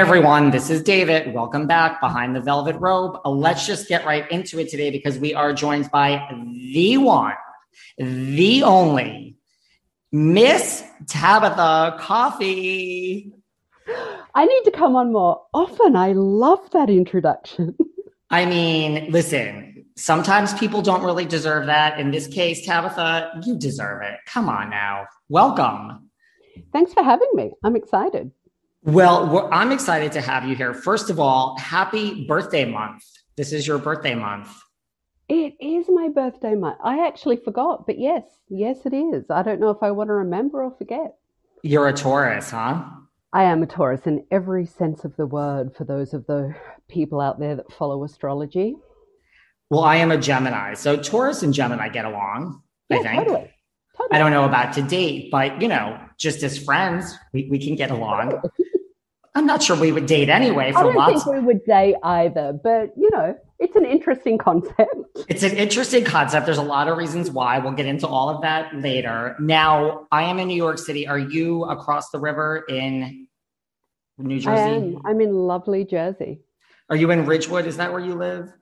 Everyone, this is David. Welcome back behind the velvet rope. Uh, Let's just get right into it today because we are joined by the one, the only Miss Tabitha Coffey. I need to come on more often. I love that introduction. I mean, listen, sometimes people don't really deserve that. In this case, Tabitha, you deserve it. Come on now. Welcome. Thanks for having me. I'm excited. Well, I'm excited to have you here. First of all, happy birthday month. This is your birthday month. It is my birthday month. I actually forgot, but yes, yes, it is. I don't know if I want to remember or forget. You're a Taurus, huh? I am a Taurus in every sense of the word for those of the people out there that follow astrology. Well, I am a Gemini. So Taurus and Gemini get along, I think. totally. totally. I don't know about to date, but you know, just as friends, we, we can get along. I'm not sure we would date anyway I don't lots. think we would date either, but you know, it's an interesting concept. It's an interesting concept. There's a lot of reasons why. We'll get into all of that later. Now, I am in New York City. Are you across the river in New Jersey? I am. I'm in lovely Jersey. Are you in Ridgewood? Is that where you live?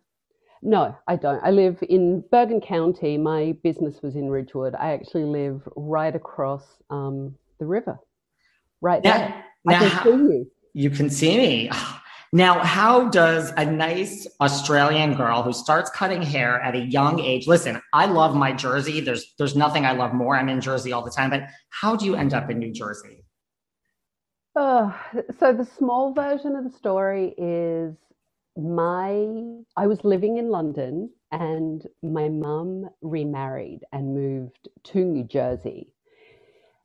No, I don't. I live in Bergen County. My business was in Ridgewood. I actually live right across um, the river, right Now- there. now I can how- see you. You can see me. Now, how does a nice Australian girl who starts cutting hair at a young age? Listen, I love my Jersey. There's there's nothing I love more. I'm in Jersey all the time, but how do you end up in New Jersey? Uh, so the small version of the story is my I was living in London and my mum remarried and moved to New Jersey.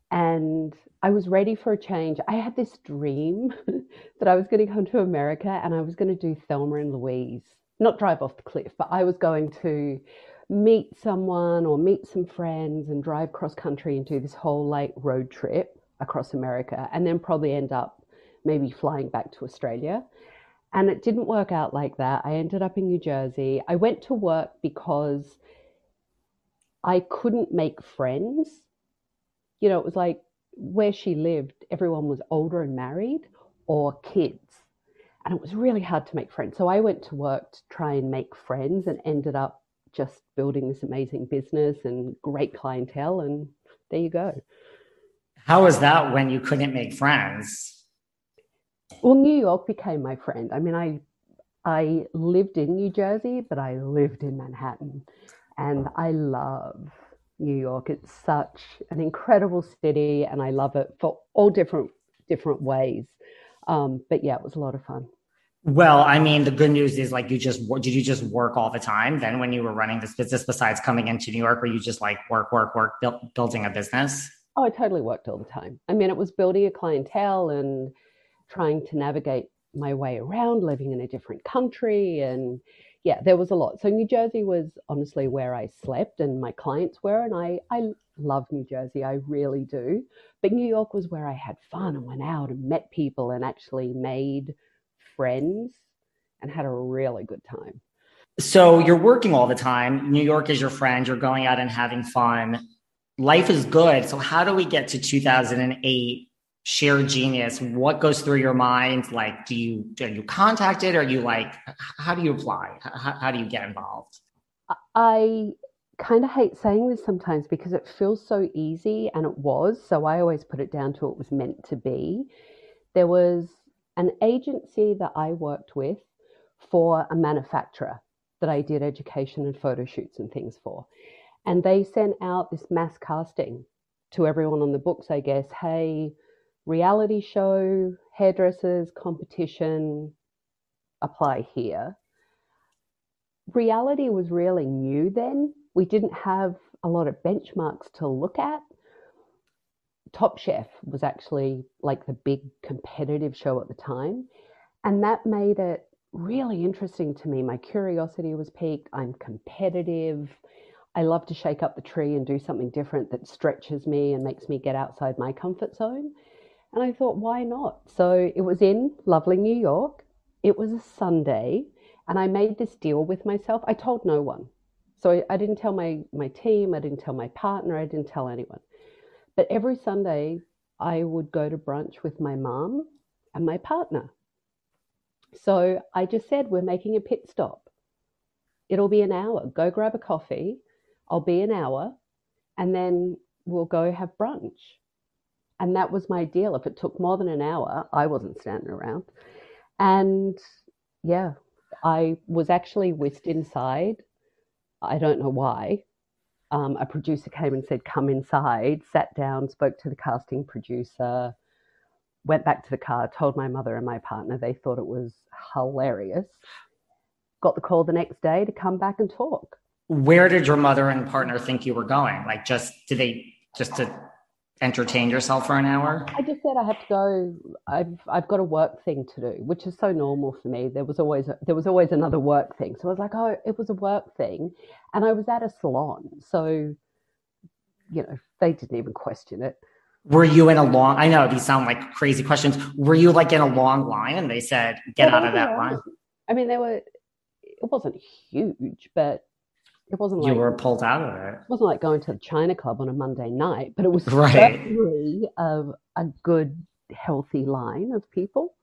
And I was ready for a change. I had this dream that I was going to come to America and I was going to do Thelma and Louise, not drive off the cliff, but I was going to meet someone or meet some friends and drive cross country and do this whole like road trip across America and then probably end up maybe flying back to Australia. And it didn't work out like that. I ended up in New Jersey. I went to work because I couldn't make friends. You know, it was like where she lived, everyone was older and married or kids. And it was really hard to make friends. So I went to work to try and make friends and ended up just building this amazing business and great clientele. And there you go. How was that when you couldn't make friends? Well, New York became my friend. I mean, I I lived in New Jersey, but I lived in Manhattan, and I love New York. It's such an incredible city, and I love it for all different different ways. Um, but yeah, it was a lot of fun. Well, I mean, the good news is like you just did you just work all the time then when you were running this business besides coming into New York, or you just like work, work, work, build, building a business? Oh, I totally worked all the time. I mean, it was building a clientele and trying to navigate my way around, living in a different country. And yeah, there was a lot. So New Jersey was honestly where I slept and my clients were. And I, I love New Jersey, I really do. But New York was where I had fun and went out and met people and actually made friends and had a really good time. So you're working all the time. New York is your friend. You're going out and having fun. Life is good. So how do we get to 2008 Sheer Genius? What goes through your mind? Like, do you are you contacted? Are you like, how do you apply? How, how do you get involved? I kind of hate saying this sometimes because it feels so easy, and it was. So I always put it down to it was meant to be. There was an agency that I worked with for a manufacturer that I did education and photo shoots and things for. And they sent out this mass casting to everyone on the books, I guess. Hey, reality show, hairdressers, competition, apply here. Reality was really new then. We didn't have a lot of benchmarks to look at. Top Chef was actually like the big competitive show at the time. And that made it really interesting to me. My curiosity was piqued. I'm competitive. I love to shake up the tree and do something different that stretches me and makes me get outside my comfort zone. And I thought, why not? So it was in lovely New York. It was a Sunday. And I made this deal with myself. I told no one. So I, I didn't tell my, my team. I didn't tell my partner. I didn't tell anyone. But every Sunday, I would go to brunch with my mom and my partner. So I just said, We're making a pit stop. It'll be an hour. Go grab a coffee. I'll be an hour. And then we'll go have brunch. And that was my deal. If it took more than an hour, I wasn't standing around. And yeah, I was actually whisked inside. I don't know why um, a producer came and said, Come inside, sat down, spoke to the casting producer, went back to the car, told my mother and my partner. They thought it was hilarious. Got the call the next day to come back and talk. Where did your mother and partner think you were going? Like, just did they just to entertain yourself for an hour? I just said I have to go. I've I've got a work thing to do, which is so normal for me. There was always there was always another work thing, so I was like, oh, it was a work thing, and I was at a salon, so you know they didn't even question it. Were you in a long? I know these sound like crazy questions. Were you like in a long line, and they said, "Get well, out of that line"? I mean, they were. It wasn't huge, but it wasn't like you were pulled out of it. It wasn't like going to the China Club on a Monday night, but it was right. certainly a, a good, healthy line of people.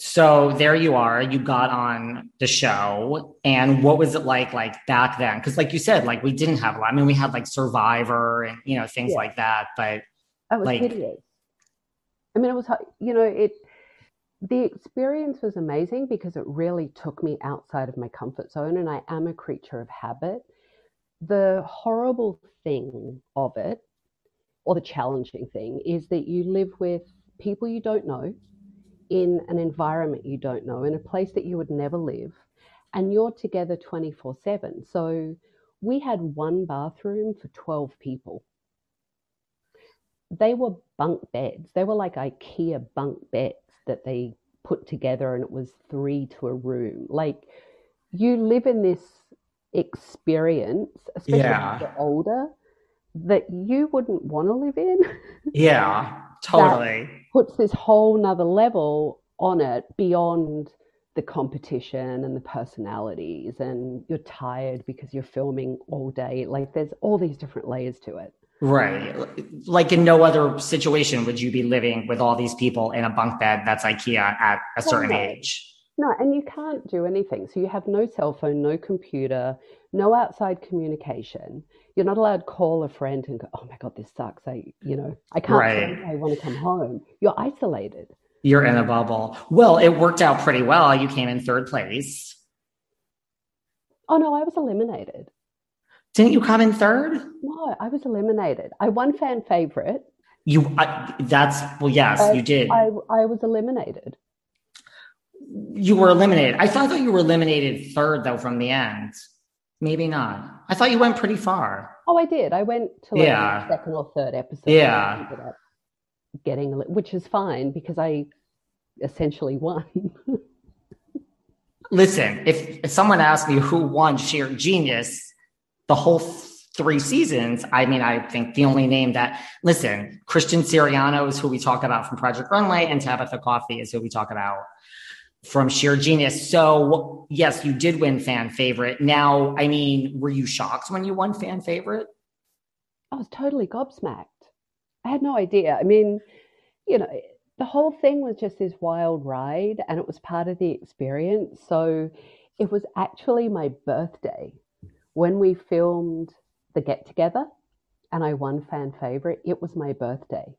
So there you are. You got on the show, and what was it like, like back then? Because, like you said, like we didn't have a lot. I mean, we had like Survivor and you know things yeah. like that, but it was like, hideous. I mean, it was you know it. The experience was amazing because it really took me outside of my comfort zone, and I am a creature of habit the horrible thing of it, or the challenging thing, is that you live with people you don't know in an environment you don't know, in a place that you would never live, and you're together 24 7. So we had one bathroom for 12 people. They were bunk beds. They were like IKEA bunk beds that they put together, and it was three to a room. Like you live in this experience, especially yeah. if you're older, that you wouldn't want to live in. Yeah, totally. puts this whole nother level on it beyond the competition and the personalities and you're tired because you're filming all day like there's all these different layers to it right like in no other situation would you be living with all these people in a bunk bed that's ikea at a certain age no, and you can't do anything. So you have no cell phone, no computer, no outside communication. You're not allowed to call a friend and go, "Oh my god, this sucks." I, you know, I can't. Right. I want to come home. You're isolated. You're in a bubble. Well, it worked out pretty well. You came in third place. Oh no, I was eliminated. Didn't you come in third? No, I was eliminated. I won fan favorite. You, I, that's well, yes, you did. I, I was eliminated you were eliminated. I thought that you were eliminated third though from the end. Maybe not. I thought you went pretty far. Oh, I did. I went to like Yeah. the second or third episode. Yeah. Getting, which is fine because I essentially won. Listen, if, if someone asked me who won Sheer Genius the whole three seasons, I mean, I think the only name that, listen, Christian Siriano is who we talk about from Project Runway, and Tabitha Coffey is who we talk about from Sheer Genius. So, yes, you did win fan favorite. Now, I mean, were you shocked when you won fan favorite? I was totally gobsmacked. I had no idea. I mean, you know, the whole thing was just this wild ride and it was part of the experience. So it was actually my birthday when we filmed the get together and I won fan favorite. It was my birthday.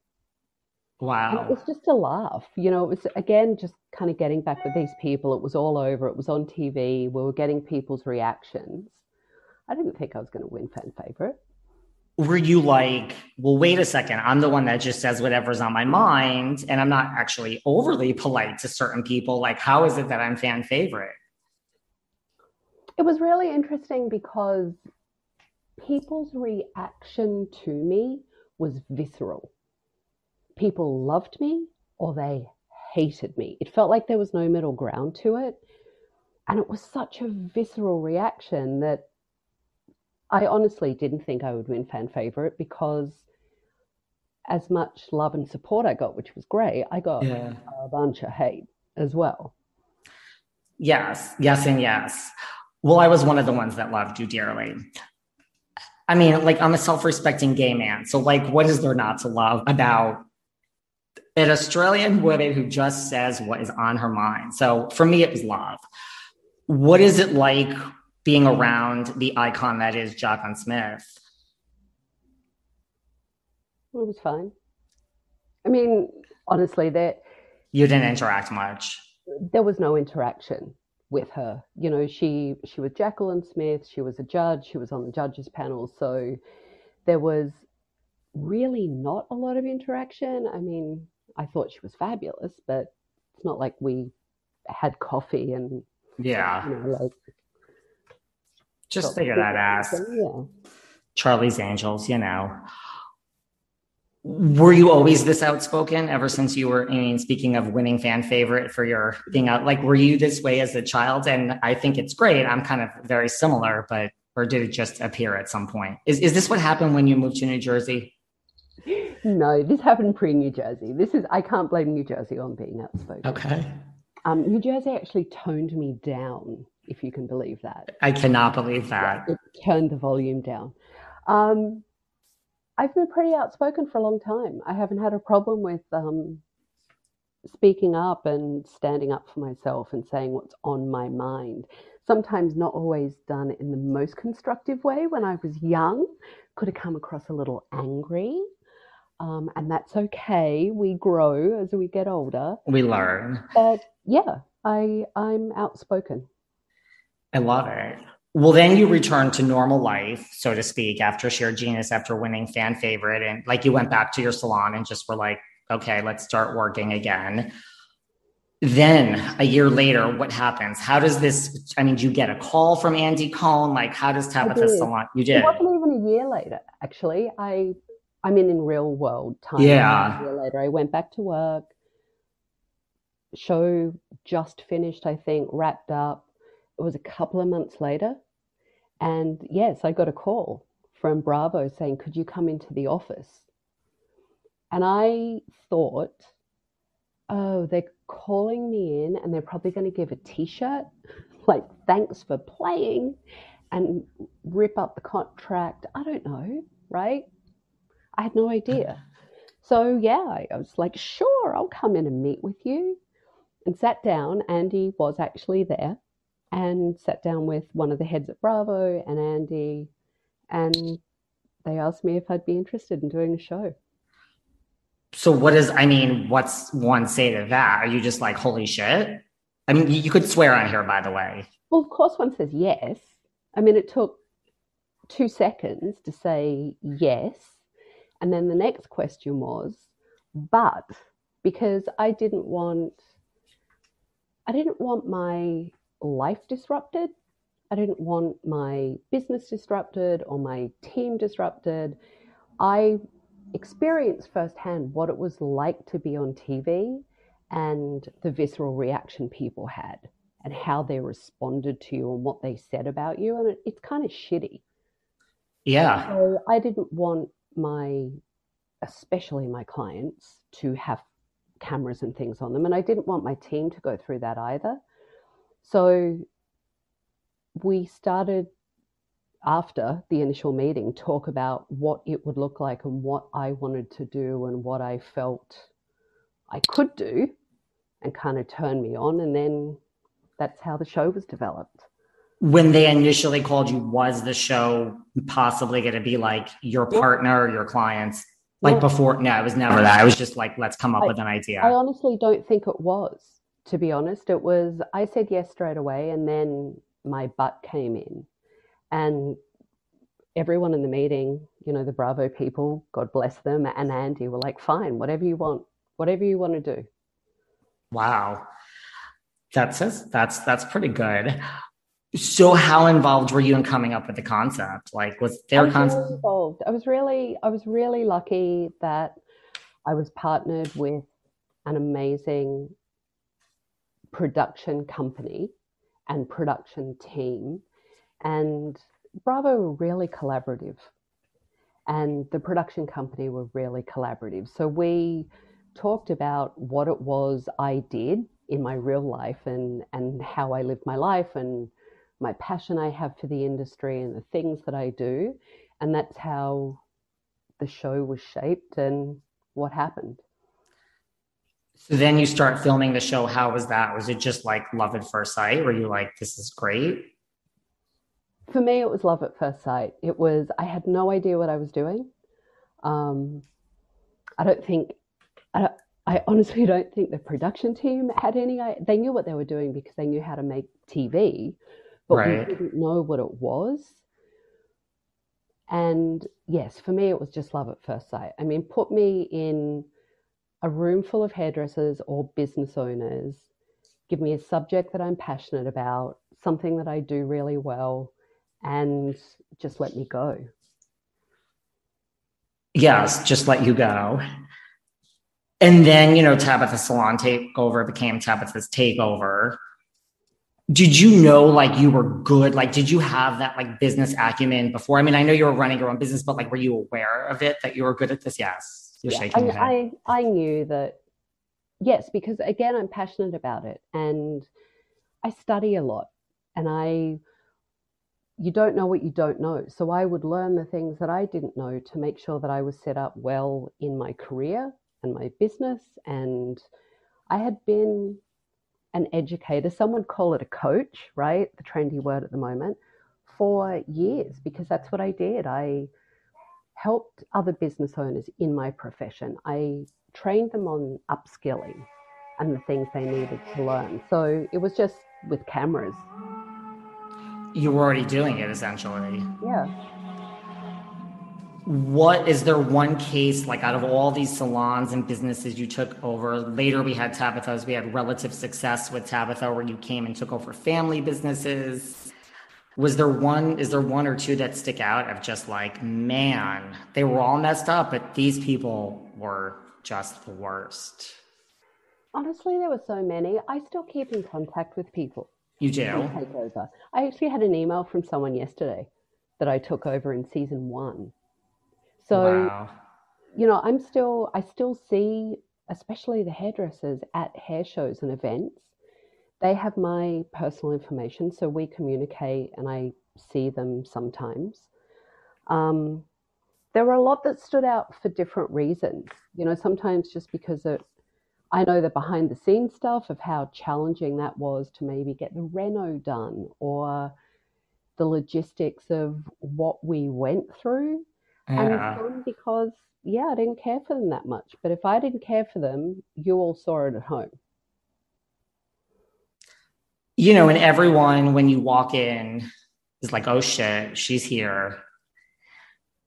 And it was just a laugh. You know, it was again just kind of getting back with these people. It was all over. It was on TV. We were getting people's reactions. I didn't think I was going to win fan favorite. were you like, well, wait a second, I'm the one that just says whatever's on my mind, and I'm not actually overly polite to certain people. Like, how is it that I'm fan favorite? It was really interesting because people's reaction to me was visceral. People loved me or they hated me. It felt like there was no middle ground to it. And it was such a visceral reaction that I honestly didn't think I would win fan favorite because as much love and support I got, which was great, I got Yeah. a bunch of hate as well. Yes, yes, and yes. Well, I was one of the ones that loved you dearly. I mean, like, I'm a self respecting gay man. So, like, what is there not to love about an Australian woman who just says what is on her mind? So, for me, it was love. What is it like being around the icon that is Jaclyn Smith? It was fine. I mean, honestly, that. You didn't interact much. there was no interaction with her. You know, she she was Jaclyn Smith. She was a judge. She was on the judges panel. So there was really not a lot of interaction. I mean, I thought she was fabulous, but it's not like we had coffee and Yeah. you know like Just figure that ass. yeah. Charlie's Angels, you know. Were you always this outspoken ever since you were, I mean, speaking of winning fan favorite for your being out, like, were you this way as a child? And I think it's great. I'm kind of very similar, but, or did it just appear at some point? Is, is this what happened when you moved to New Jersey? No, this happened pre New Jersey. This is I can't blame New Jersey on being outspoken. Okay. Um, New Jersey actually toned me down, if you can believe that. I cannot believe that. it turned the volume down. Um, I've been pretty outspoken for a long time. I haven't had a problem with um, speaking up and standing up for myself and saying what's on my mind. Sometimes not always done in the most constructive way. When I was young, could have come across a little angry. Um, and that's okay. We grow as we get older. We learn. But yeah, I I'm outspoken. I love it. Well, then you returned to normal life, so to speak, after Sheer Genius, after winning fan favorite. And like you went back to your salon and just were like, okay, let's start working again. Then a year later, what happens? How does this? I mean, do you get a call from Andy Cohen? Like, how does Tabitha. Salon? You It did. wasn't even a year later, actually. I I mean in real world time. Yeah. A year later, I went back to work. Show just finished, I think, wrapped up. It was a couple of months later. And yes, I got a call from Bravo saying, Could you come into the office? And I thought, oh, they're calling me in and they're probably going to give a t shirt, like, thanks for playing, and rip up the contract. I don't know, right? I had no idea. So, yeah, I I was like, sure, I'll come in and meet with you. And sat down. Andy was actually there and sat down with one of the heads at Bravo and Andy. And they asked me if I'd be interested in doing a show. So, what is? I mean, what's one say to that? Are you just like, holy shit? I mean, you you could swear on here, by the way. Well, of course, one says yes. I mean, it took two seconds to say yes. And then the next question was, but because I didn't want, I didn't want my life disrupted. I didn't want my business disrupted or my team disrupted. I experienced firsthand what it was like to be on TV and the visceral reaction people had and how they responded to you and what they said about you. And it, it's kind of shitty. Yeah. So I didn't want my, especially my clients, to have cameras and things on them. And I didn't want my team to go through that either. So we started after the initial meeting talk about what it would look like and what I wanted to do and what I felt I could do and kind of turn me on and then that's how the show was developed. When they initially called you, was the show possibly going to be like your partner, your clients? Like Yeah. before? No, it was never that. I was just like, let's come up I- with an idea. I honestly don't think it was, to be honest. It was, I said yes straight away, and then my butt came in. And everyone in the meeting, you know, the Bravo people, God bless them, and Andy were like, fine, whatever you want, whatever you want to do. Wow. That's that's that's pretty good. So how involved were you in coming up with the concept? Like was their concept? really involved. I was really, I was really lucky that I was partnered with an amazing production company and production team, and Bravo were really collaborative, and the production company were really collaborative. So we talked about what it was I did in my real life and and how I lived my life and my passion I have for the industry and the things that I do. And that's how the show was shaped and what happened. So then you start filming the show. How was that? Was it just like love at first sight? Were you like, this is great? For me, it was love at first sight. It was, I had no idea what I was doing. Um, I don't think, I, don't- I honestly don't think the production team had any, they knew what they were doing because they knew how to make TV, but Right. we didn't know what it was. And yes, for me, it was just love at first sight. I mean, put me in a room full of hairdressers or business owners, give me a subject that I'm passionate about, something that I do really well, and just let me go. Yes, just let you go. And then, you know, Tabitha Salon Takeover became Tabitha's Takeover. Did you know like you were good? Like, did you have that like business acumen before? I mean, I know you were running your own business, but like, were you aware of it that you were good at this? Yes. You're Yeah, shaking your head. I, I, I knew that, yes, because again, I'm passionate about it and I study a lot and I, you don't know what you don't know. So I would learn the things that I didn't know to make sure that I was set up well in my career and my business. And I had been an educator, some would call it a coach, right? The trendy word at the moment, for years because that's what I did. I helped other business owners in my profession. I trained them on upskilling and the things they needed to learn. So it was just with cameras. you were already doing it essentially. Yeah. What is there one case like out of all these salons and businesses you took over? Later, we had Tabitha's, we had relative success with Tabitha where you came and took over family businesses. Was there one, is there one or two that stick out of just like, man, they were all messed up, but these people were just the worst? Honestly, there were so many. I still keep in contact with people. You do? Takeover. I actually had an email from someone yesterday that I took over in season one. So wow. you know, I'm still, I still see, especially the hairdressers at hair shows and events. They have my personal information, so we communicate and I see them sometimes. Um, there were a lot that stood out for different reasons. You know, sometimes just because it, I know the behind the scenes stuff of how challenging that was to maybe get the reno done or the logistics of what we went through and Yeah. some because yeah i didn't care for them that much but if i didn't care for them you all saw it at home You know, and everyone, when you walk in, is like, oh shit, she's here.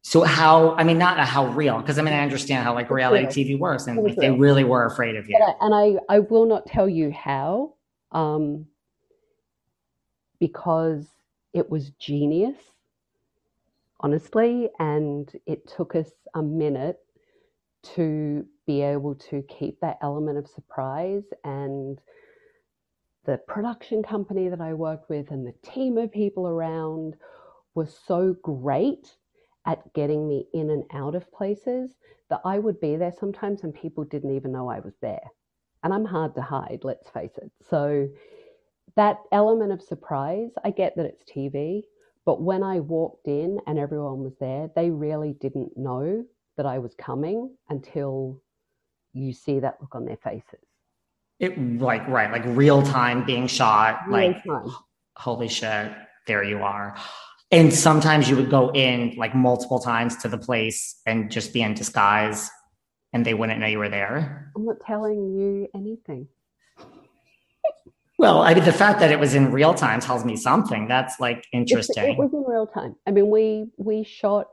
So how? I mean, not how real, because I mean, I understand how like reality. TV works, and like, they really were afraid of you. but I, and i i will not tell you how um, because it was genius, honestly, and it took us a minute to be able to keep that element of surprise and the production company that I worked with and the team of people around was so great at getting me in and out of places that I would be there sometimes and people didn't even know I was there. And I'm hard to hide, let's face it. So that element of surprise, I get that it's TV, but when I walked in and everyone was there, they really didn't know that I was coming until you see that look on their faces. It like right, like real time being shot, Real like time. holy shit, there you are. And sometimes you would go in like multiple times to the place and just be in disguise and they wouldn't know you were there. I'm not telling you anything. Well, I mean, the fact that it was in real time tells me something. That's like interesting. It was in real time. I mean, we we shot.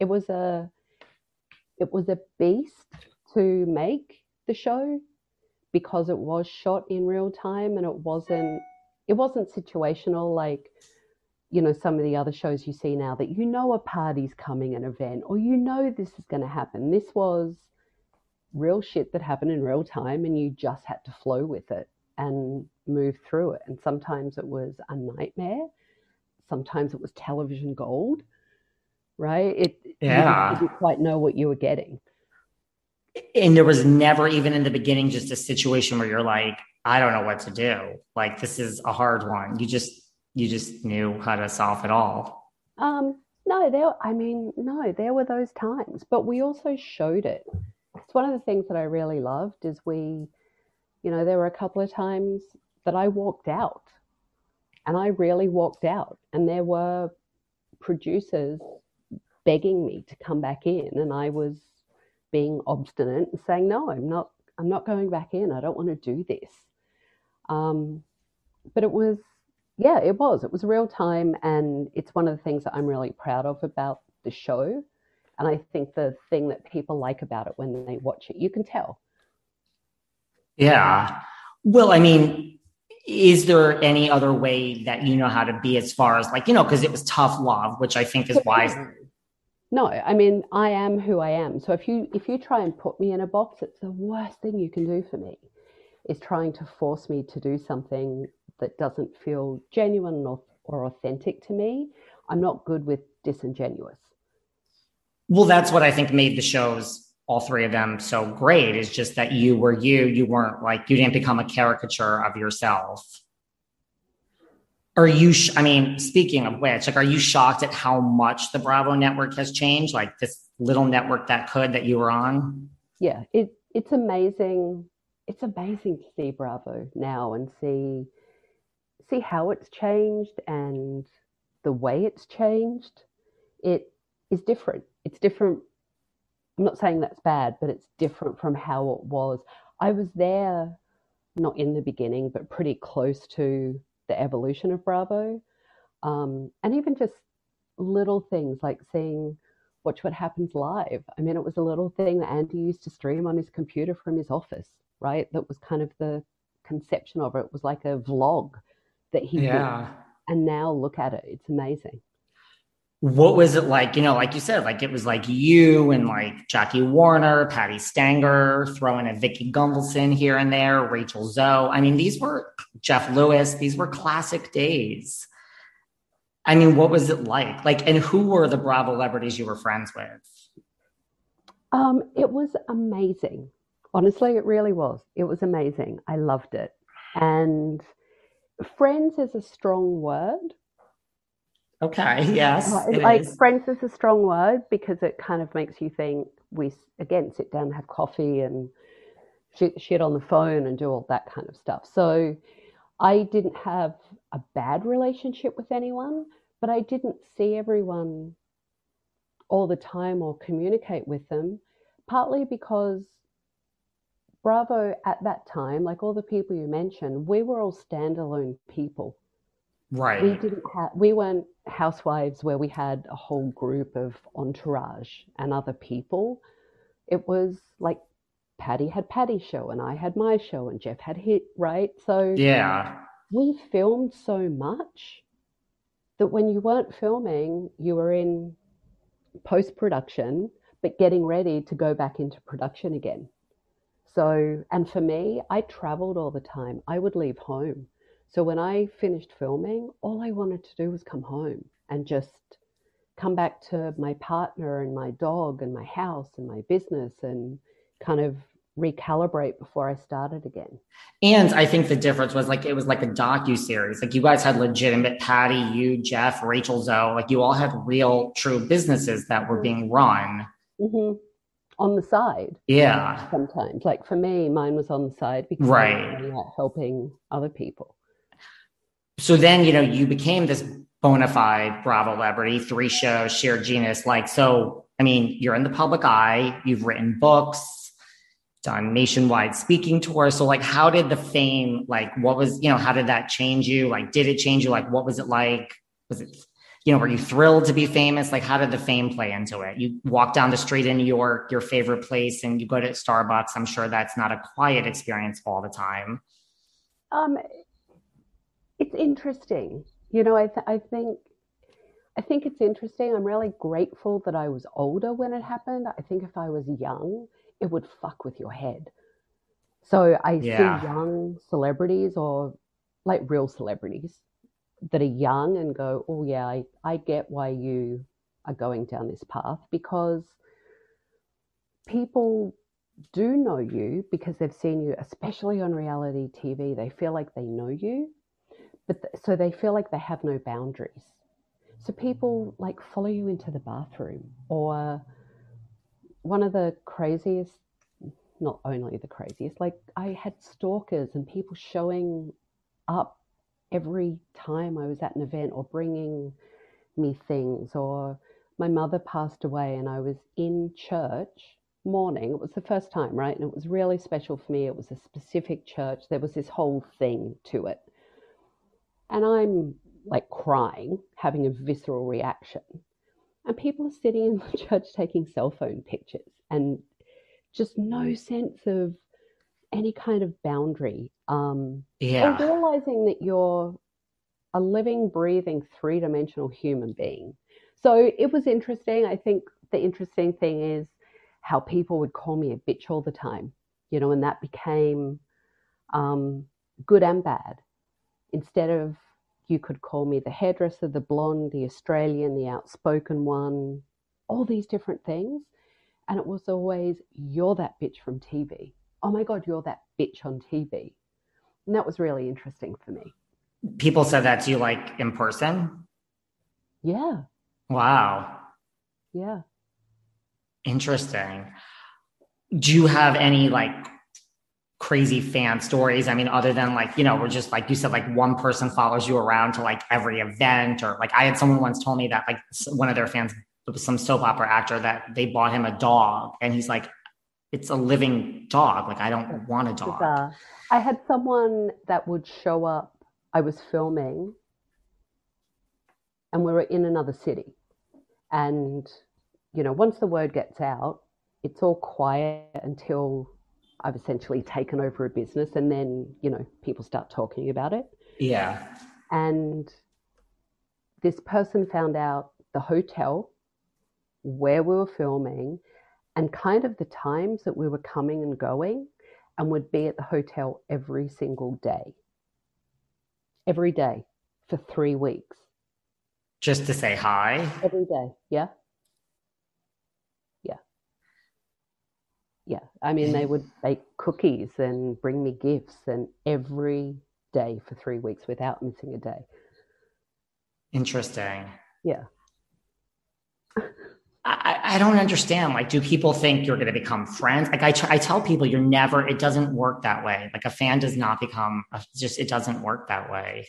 It was a it was a beast to make the show because it was shot in real time and it wasn't it wasn't situational like you know some of the other shows you see now that you know a party's coming an event or you know this is going to happen. This was real shit that happened in real time and you just had to flow with it and move through it. And sometimes it was a nightmare. Sometimes it was television gold right? It you Yeah. just didn't quite know what you were getting and there was never even in the beginning just a situation where you're like, I don't know what to do. Like this is a hard one. You just you just knew how to solve it all. Um, no, there, I mean, no, there were those times, but we also showed it. It's one of the things that I really loved is we, you know, there were a couple of times that I walked out and I really walked out, and there were producers begging me to come back in, and I was being obstinate and saying, no, I'm not, I'm not going back in. I don't want to do this. Um, but it was yeah, it was. It was real time, and it's one of the things that I'm really proud of about the show. And I think the thing that people like about it when they watch it, you can tell. Yeah. Well, I mean, is there any other way that you know how to be as far as like, you know, because it was tough love, which I think is why No, I mean, I am who I am. So if you if you try and put me in a box, it's the worst thing you can do for me. Is trying to force me to do something that doesn't feel genuine or, or authentic to me. I'm not good with disingenuous. Well, that's what I think made the shows, all three of them, so great. Is just that you were you. You weren't like you didn't become a caricature of yourself. Are you? Sh- I mean, speaking of which, like, are you shocked at how much the Bravo network has changed? Like this little network that could that you were on. yeah, it it's amazing. It's amazing to see Bravo now and see see how it's changed and the way it's changed. It is different. It's different. I'm not saying that's bad, but it's different from how it was. I was there, not in the beginning, but pretty close to the evolution of Bravo, um, and even just little things like seeing watch what happens live. I mean, it was a little thing that Andy used to stream on his computer from his office, right? That was kind of the conception of it. It was like a vlog that he did. And now look at it. It's amazing. What was it like? You know, like you said, like it was like you and like Jackie Warner, Patti Stanger, throwing a Vicki Gunvalson here and there, Rachel Zoe. I mean, these were Jeff Lewis. These were classic days. I mean, what was it like? Like, and who were the Bravo celebrities you were friends with? Um, it was amazing. Honestly, it really was. It was amazing. I loved it. And friends is a strong word. Okay, yes, like is. friends is a strong word because it kind of makes you think we again sit down and have coffee and shit, shit on the phone and do all that kind of stuff. So I didn't have a bad relationship with anyone, but I didn't see everyone all the time or communicate with them, partly because Bravo at that time, like all the people you mentioned, we were all standalone people Right. we didn't have we weren't housewives where we had a whole group of entourage and other people it was like Patti had Patti's show and I had my show and Jeff had hit, right? So Yeah. we filmed so much that when you weren't filming, you were in post production, but getting ready to go back into production again. So, and for me, I traveled all the time. I would leave home. So when I finished filming, all I wanted to do was come home and just come back to my partner and my dog and my house and my business and kind of recalibrate before I started again. And I think the difference was like it was like a docu series. Like you guys had legitimate Patti, you, Jeff, Rachel Zoe. Like you all had real, true businesses that were being run. hmm On the side, Yeah. sometimes. Like for me, mine was on the side because Right. I was really helping other people. So then, you know, you became this bona fide Bravo celebrity, three shows, shared genius. Like, so, I mean, you're in the public eye, you've written books, done nationwide speaking tours. So, like, how did the fame, like, what was, you know, how did that change you? Like, did it change you? Like, what was it like? Was it, you know, were you thrilled to be famous? Like, how did the fame play into it? You walk down the street in New York, your favorite place, and you go to Starbucks. I'm sure that's not a quiet experience all the time. Um, it's interesting. You know, I, th- I think I think it's interesting. I'm really grateful that I was older when it happened. I think if I was young, it would fuck with your head. So I Yeah. see young celebrities or like real celebrities that are young and go, oh, yeah, I, I get why you are going down this path because people do know you because they've seen you, especially on reality TV. They feel like they know you, but th- so they feel like they have no boundaries. So people like follow you into the bathroom, or one of the craziest, not only the craziest, like I had stalkers and people showing up every time I was at an event or bringing me things, or my mother passed away and I was in church mourning. It was the first time, right? And it was really special for me. It was a specific church. There was this whole thing to it. And I'm like crying, having a visceral reaction. And people are sitting in the church taking cell phone pictures and just no sense of any kind of boundary. Um, Yeah. or realizing that you're a living, breathing, three dimensional human being. So it was interesting. I think the interesting thing is how people would call me a bitch all the time, you know, and that became um, good and bad. Instead of you could call me the hairdresser, the blonde, the Australian, the outspoken one, all these different things. And it was always, you're that bitch from TV. Oh my God, you're that bitch on TV. And that was really interesting for me. People said that to you like in person. Yeah, Wow. yeah. Interesting. Do you have any like crazy fan stories? I mean, other than like, you know, we're just like you said, like one person follows you around to like every event, or like I had someone once told me that like one of their fans, some soap opera actor, that they bought him a dog, and he's like, it's a living dog. Like, I don't want a dog. I had someone that would show up. I was filming, and we were in another city. And, you know, once the word gets out, it's all quiet until I've essentially taken over a business. And then, you know, people start talking about it. Yeah. And this person found out the hotel where we were filming and kind of the times that we were coming and going and would be at the hotel every single day. Every day for three weeks. Just to say hi. Every day. Yeah. Yeah. Yeah. I mean, they would bake cookies and bring me gifts and every day for three weeks without missing a day. Interesting. Yeah. I, I don't understand. Like, do people think you're going to become friends? Like, I, tr- I tell people you're never, it doesn't work that way. Like, a fan does not become, a, just, it doesn't work that way.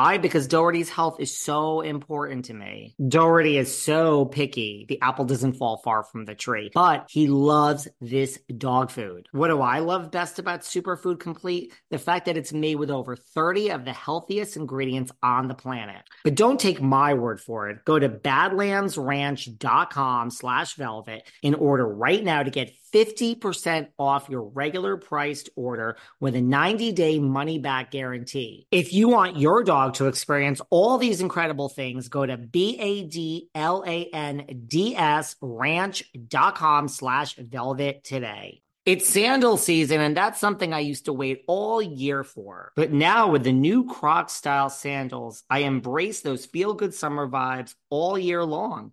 Why? Because Doherty's health is so important to me. Doherty is so picky. The apple doesn't fall far from the tree, but he loves this dog food. What do I love best about Superfood Complete? The fact that it's made with over 30 of the healthiest ingredients on the planet. But don't take my word for it. Go to badlandsranch.com slash velvet in order right now to get 50% off your regular priced order with a 90 day money back guarantee. If you want your dog to experience all these incredible things, go to B-A-D-L-A-N-D-S ranch.com slash velvet today. It's sandal season, and that's something I used to wait all year for. But now with the new Croc style sandals, I embrace those feel good summer vibes all year long.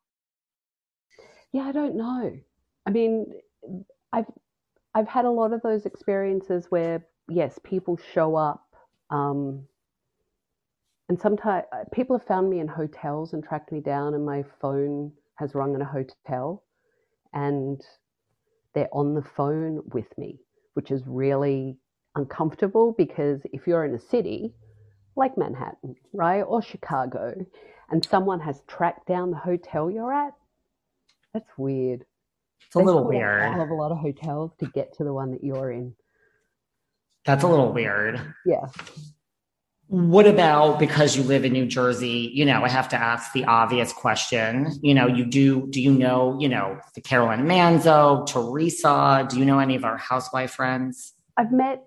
yeah, I don't know. I mean, I've I've had a lot of those experiences where yes, people show up, um, and sometimes people have found me in hotels and tracked me down, and my phone has rung in a hotel, and they're on the phone with me, which is really uncomfortable because if you're in a city like Manhattan, right, or Chicago, and someone has tracked down the hotel you're at, that's weird. It's a They little weird. hell of a lot of hotels to get to the one that you're in. That's a little weird. Yeah. What about because you live in New Jersey? You know, I have to ask the obvious question. You know, you do, do you know, you know, the Caroline Manzo, Teresa? Do you know any of our housewife friends? I've met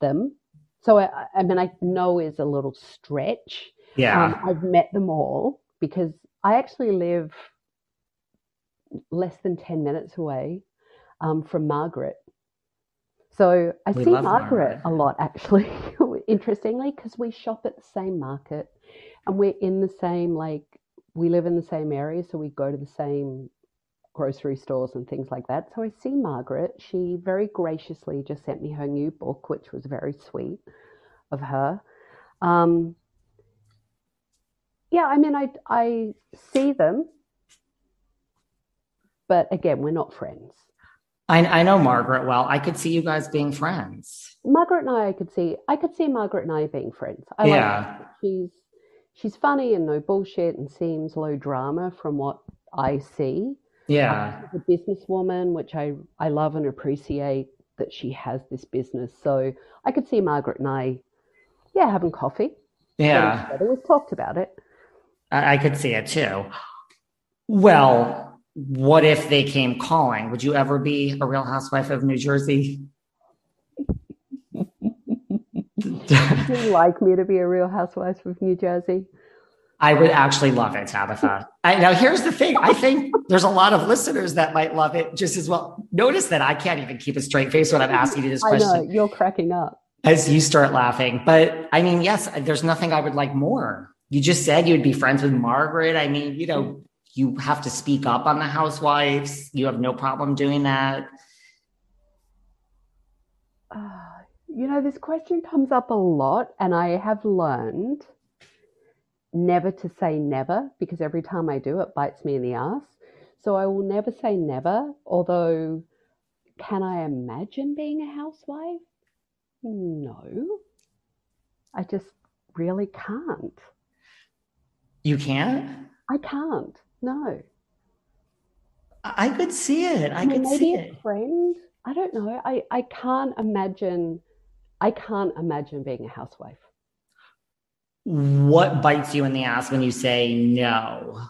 them. So I, I mean, I know is a little stretch. Yeah. Um, I've met them all because I actually live less than 10 minutes away um, from Margaret. So I We see Margaret, Margaret. a lot actually, interestingly, because we shop at the same market and we're in the same, like, we live in the same area. So we go to the same grocery stores and things like that. So I see Margaret. She very graciously just sent me her new book, which was very sweet of her. Um, yeah, I mean, I I see them, but again, we're not friends. I, I know Margaret well. I could see you guys being friends. Margaret and I, I could see, I could see Margaret and I being friends. I Yeah. like she's she's funny and no bullshit and seems low drama from what I see. Yeah. She's a businesswoman, which I I love and appreciate that she has this business. So I could see Margaret and I, yeah, having coffee. Yeah. together. We've talked about it. I, I could see it too. Well, what if they came calling? Would you ever be a real housewife of New Jersey? Would you like me to be a Real housewife of New Jersey? I would actually love it, Tabitha. I, now, here's the thing. I think there's a lot of listeners that might love it just as well. Notice that I can't even keep a straight face when I'm asking you this I know question you're cracking up. as you start laughing. But I mean, yes, there's nothing I would like more. You just said you'd be friends with Margaret. I mean, you know, you have to speak up on the housewives. You have no problem doing that. Ah, You know, this question comes up a lot, and I have learned never to say never because every time I do, it bites me in the ass. So I will never say never, although, can I imagine being a housewife? No. I just really can't. You can't? I can't. No. I I could see it. I mean, could maybe see a it. friend. I don't know. I, I can't imagine. I can't imagine being a housewife. What bites you in the ass when you say no?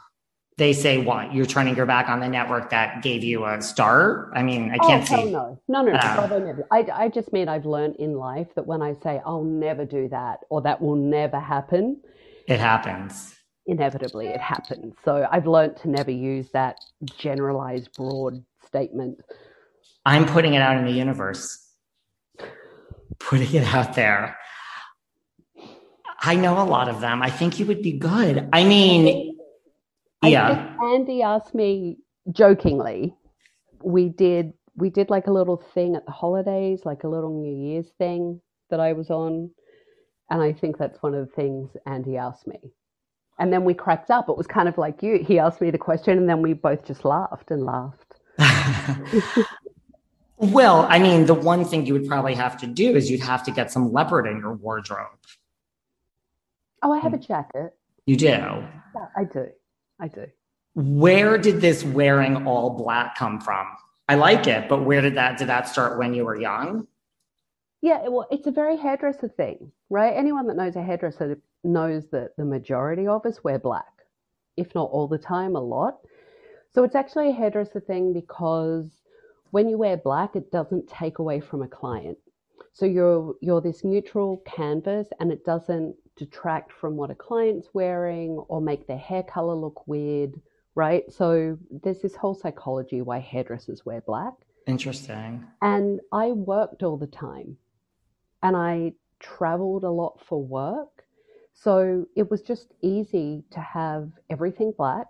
They say what? You're turning your back on the network that gave you a start? I mean, I can't oh, see. no. No, no, no. Uh. I, never, I, I just mean I've learned in life that when I say I'll never do that or that will never happen, It happens. Inevitably it happens. So I've learned to never use that generalized, broad statement. I'm putting it out in the universe, putting it out there. I know a lot of them. I think you would be good. I mean, yeah. think Andy asked me jokingly. We did we did like a little thing at the holidays, like a little New Year's thing that I was on, and I think that's one of the things Andy asked me. And then we cracked up. It was kind of like you. He asked me the question, and then we both just laughed and laughed. Well, I mean, the one thing you would probably have to do is you'd have to get some leopard in your wardrobe. Oh, I have a hmm. jacket. You do. Yeah, I do. I do. Where did this wearing all black come from? I like it, but where did that did that start when you were young? Yeah, well, it's a very hairdresser thing, right? Anyone that knows a hairdresser knows that the majority of us wear black, if not all the time, a lot. So it's actually a hairdresser thing because when you wear black, it doesn't take away from a client. So you're you're this neutral canvas and it doesn't detract from what a client's wearing or make their hair color look weird, right? So there's this whole psychology why hairdressers wear black. Interesting. And I worked all the time and I traveled a lot for work. So it was just easy to have everything black,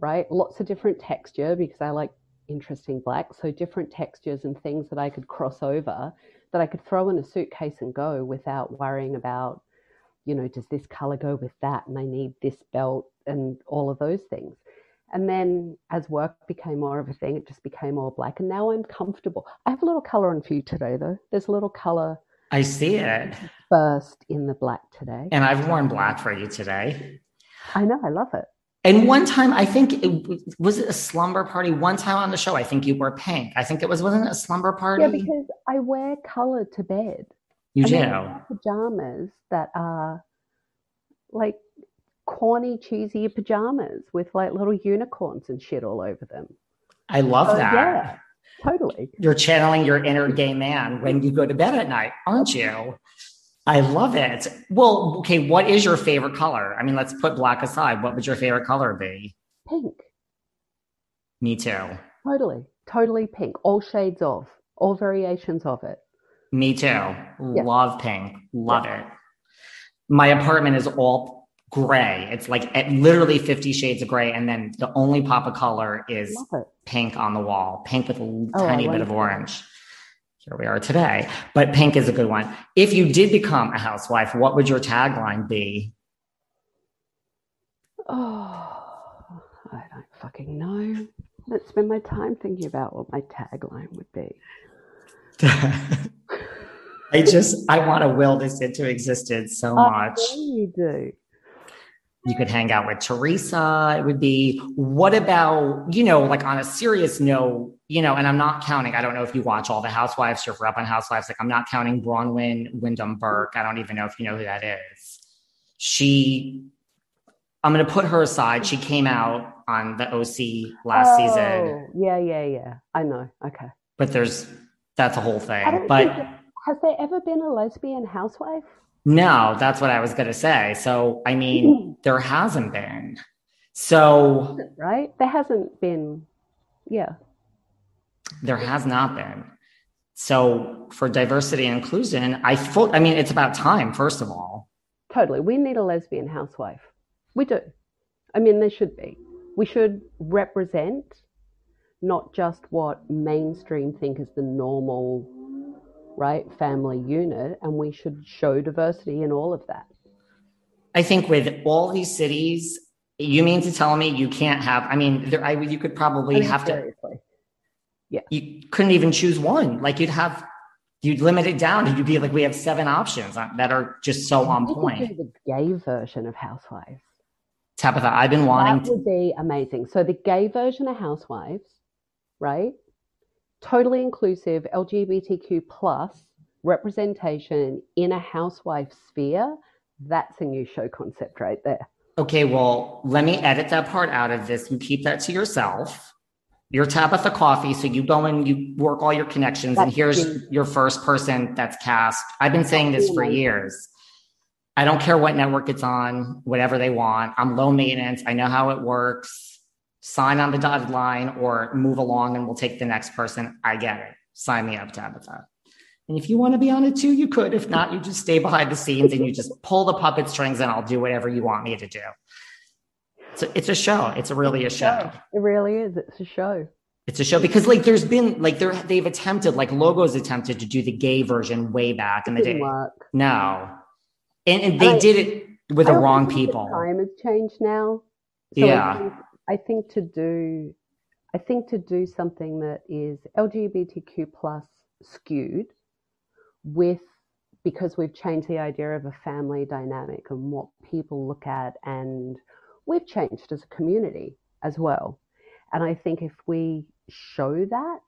right? Lots of different texture because I like interesting black. So different textures and things that I could cross over that I could throw in a suitcase and go without worrying about, you know, does this color go with that? And I need this belt and all of those things. And then as work became more of a thing, it just became all black. And now I'm comfortable. I have a little color on for you today, though. There's a little color. I see it. Burst in the black today. And I've worn black for you today. I know. I love it. And one time, I think it was it a slumber party. One time on the show, I think you wore pink. I think it was wasn't it a slumber party. Yeah, because I wear color to bed. You do pajamas that are like corny, cheesy pajamas with like little unicorns and shit all over them. I love so, that. Yeah, totally. You're channeling your inner gay man when you go to bed at night, aren't you? I love it. Well, okay, what is your favorite color? I mean, let's put black aside. What would your favorite color be? Pink. Me too. Totally. Totally pink. All shades of, all variations of it. Me too. Yeah. Love pink. Love yeah. it. My apartment is all gray. It's like literally 50 shades of gray. And then the only pop of color is pink on the wall, pink with a oh, tiny bit of orange here we are today. But pink is a good one. If you did become a housewife, what would your tagline be? Oh, I don't fucking know. Let's spend my time thinking about what my tagline would be. I just I want to will this into existence so much. you do you could hang out with Teresa. It would be, what about, you know, like on a serious note, you know, and I'm not counting, I don't know if you watch all the housewives, you're up on housewives. Like I'm not counting Braunwyn Windham-Burke. I don't even know if you know who that is. She, I'm going to put her aside. She came out on the OC last oh, season. Yeah, yeah, yeah. I know. Okay. But there's, that's a whole thing. But has there ever been a lesbian housewife? No, mm-hmm. that's what I was going to say. So, I mean, mm-hmm. there hasn't been. So, right? There hasn't been, yeah. There has not been. So, for diversity and inclusion, I thought, I mean, it's about time, first of all. Totally. We need a lesbian housewife. We do. I mean, there should be. We should represent not just what mainstream think is the normal right family unit and we should show diversity in all of that. I think with all these cities you mean to tell me you can't have i mean there, I, you could probably I mean, have seriously. to yeah. You couldn't even choose one. Like you'd have you'd limit it down. And you'd be like we have seven options that are just so on point. the gay version of housewives. Tabitha i've been wanting that would be amazing. So the gay version of housewives right totally inclusive LGBTQ plus representation in a housewife sphere, that's a new show concept right there. Okay, well, let me edit that part out of this. You keep that to yourself. You're Tabitha Coffey, so you go and you work all your connections, that's and here's me. your first person that's cast. I've been saying this for years. I don't care what network it's on, whatever they want. I'm low maintenance. I know how it works sign on the dotted line or move along and we'll take the next person. I get it. Sign me up, Tabitha. And if you want to be on it too, you could. If not, you just stay behind the scenes and you just pull the puppet strings and I'll do whatever you want me to do. So it's a show. It's a really a show. It really is. It's a show. It's a show because like there's been like there they've attempted like logos attempted to do the gay version way back in the day. Work. No. And, and they I, did it with the wrong people. The time has changed now. So yeah. I think to do I think to do something that is LGBTQ plus skewed with because we've changed the idea of a family dynamic and what people look at and we've changed as a community as well. And I think if we show that,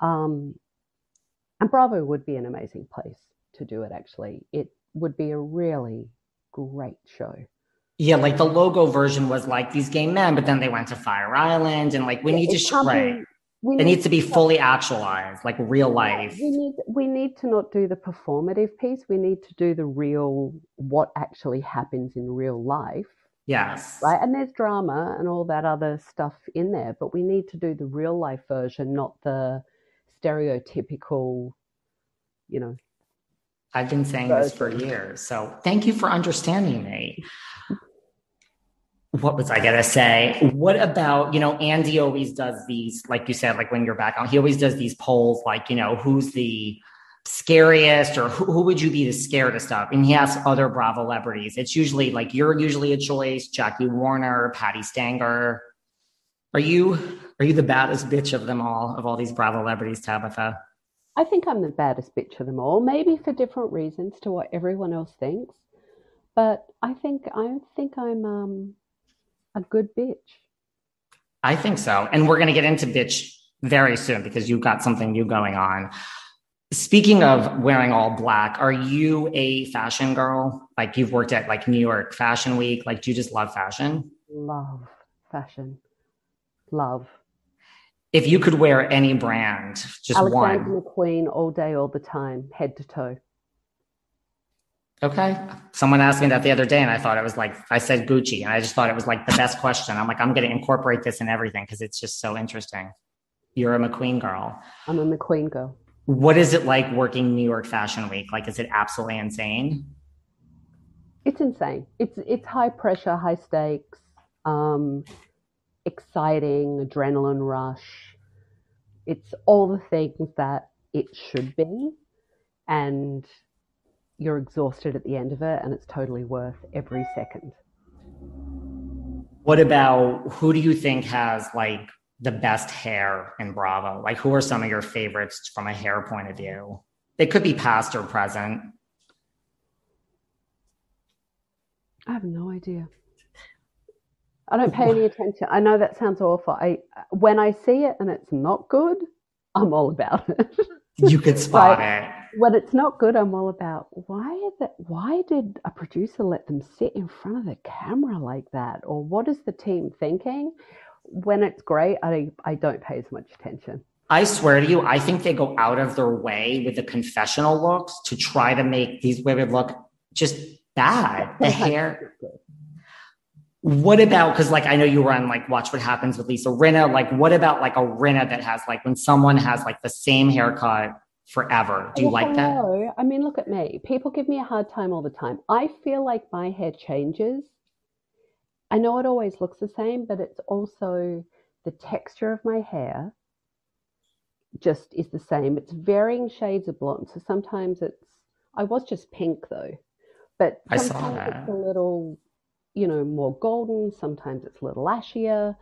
um, and Bravo would be an amazing place to do it actually. It would be a really great show. Yeah, like the logo version was like these gay men, but then they went to Fire Island, and like we need to show right. it needs to be fully actualized, like real life. We need we need to not do the performative piece. We need to do the real what actually happens in real life. Yes. Right. And there's drama and all that other stuff in there, but we need to do the real life version, not the stereotypical, you know. I've been saying version. this for years. So thank you for understanding me what was I gonna say? What about, you know, Andy always does these, like you said, like when you're back on, he always does these polls, like, you know, who's the scariest or who, who would you be the scaredest of? And he asks other Bravo celebrities. It's usually like you're usually a choice, Jackie Warner, Patti Stanger. Are you are you the baddest bitch of them all, of all these Bravo celebrities, Tabitha? I think I'm the baddest bitch of them all, maybe for different reasons to what everyone else thinks. But I think I think I'm um, a good bitch. I think so. And we're gonna get into bitch very soon because you've got something new going on. Speaking of wearing all black, are you a fashion girl? Like you've worked at like New York Fashion Week. Like, do you just love fashion? Love fashion. Love. If you could wear any brand, just Alexander one. McQueen all day, all the time, head to toe. Okay. Someone asked me that the other day, and I thought it was like I said Gucci, and I just thought it was like the best question. I'm like, I'm going to incorporate this in everything because it's just so interesting. You're a McQueen girl. I'm a McQueen girl. What is it like working New York Fashion Week? Like, is it absolutely insane? It's insane. It's it's high pressure, high stakes, um, exciting, adrenaline rush. It's all the things that it should be, and you're exhausted at the end of it, and it's totally worth every second. What about who do you think has like the best hair in Bravo? Like, who are some of your favorites from a hair point of view? It could be past or present. I have no idea. I don't pay any attention. I know that sounds awful. I when I see it and it's not good, I'm all about it. You could spot it. When it's not good, I'm all about why is it why did a producer let them sit in front of the camera like that? Or what is the team thinking? When it's great, I I don't pay as much attention. I swear to you, I think they go out of their way with the confessional looks to try to make these women look just bad. The hair. What about because like I know you were on like Watch What Happens with Lisa Rinna. Like, what about like a Rinna that has like when someone has like the same haircut forever? Do you like that? hello. I mean, look at me. People give me a hard time all the time. I feel like my hair changes. I know it always looks the same, but it's also the texture of my hair just is the same. It's varying shades of blonde. So sometimes it's, I was just pink though, but I saw sometimes it's a little, you know, more golden. Sometimes it's a little ashier.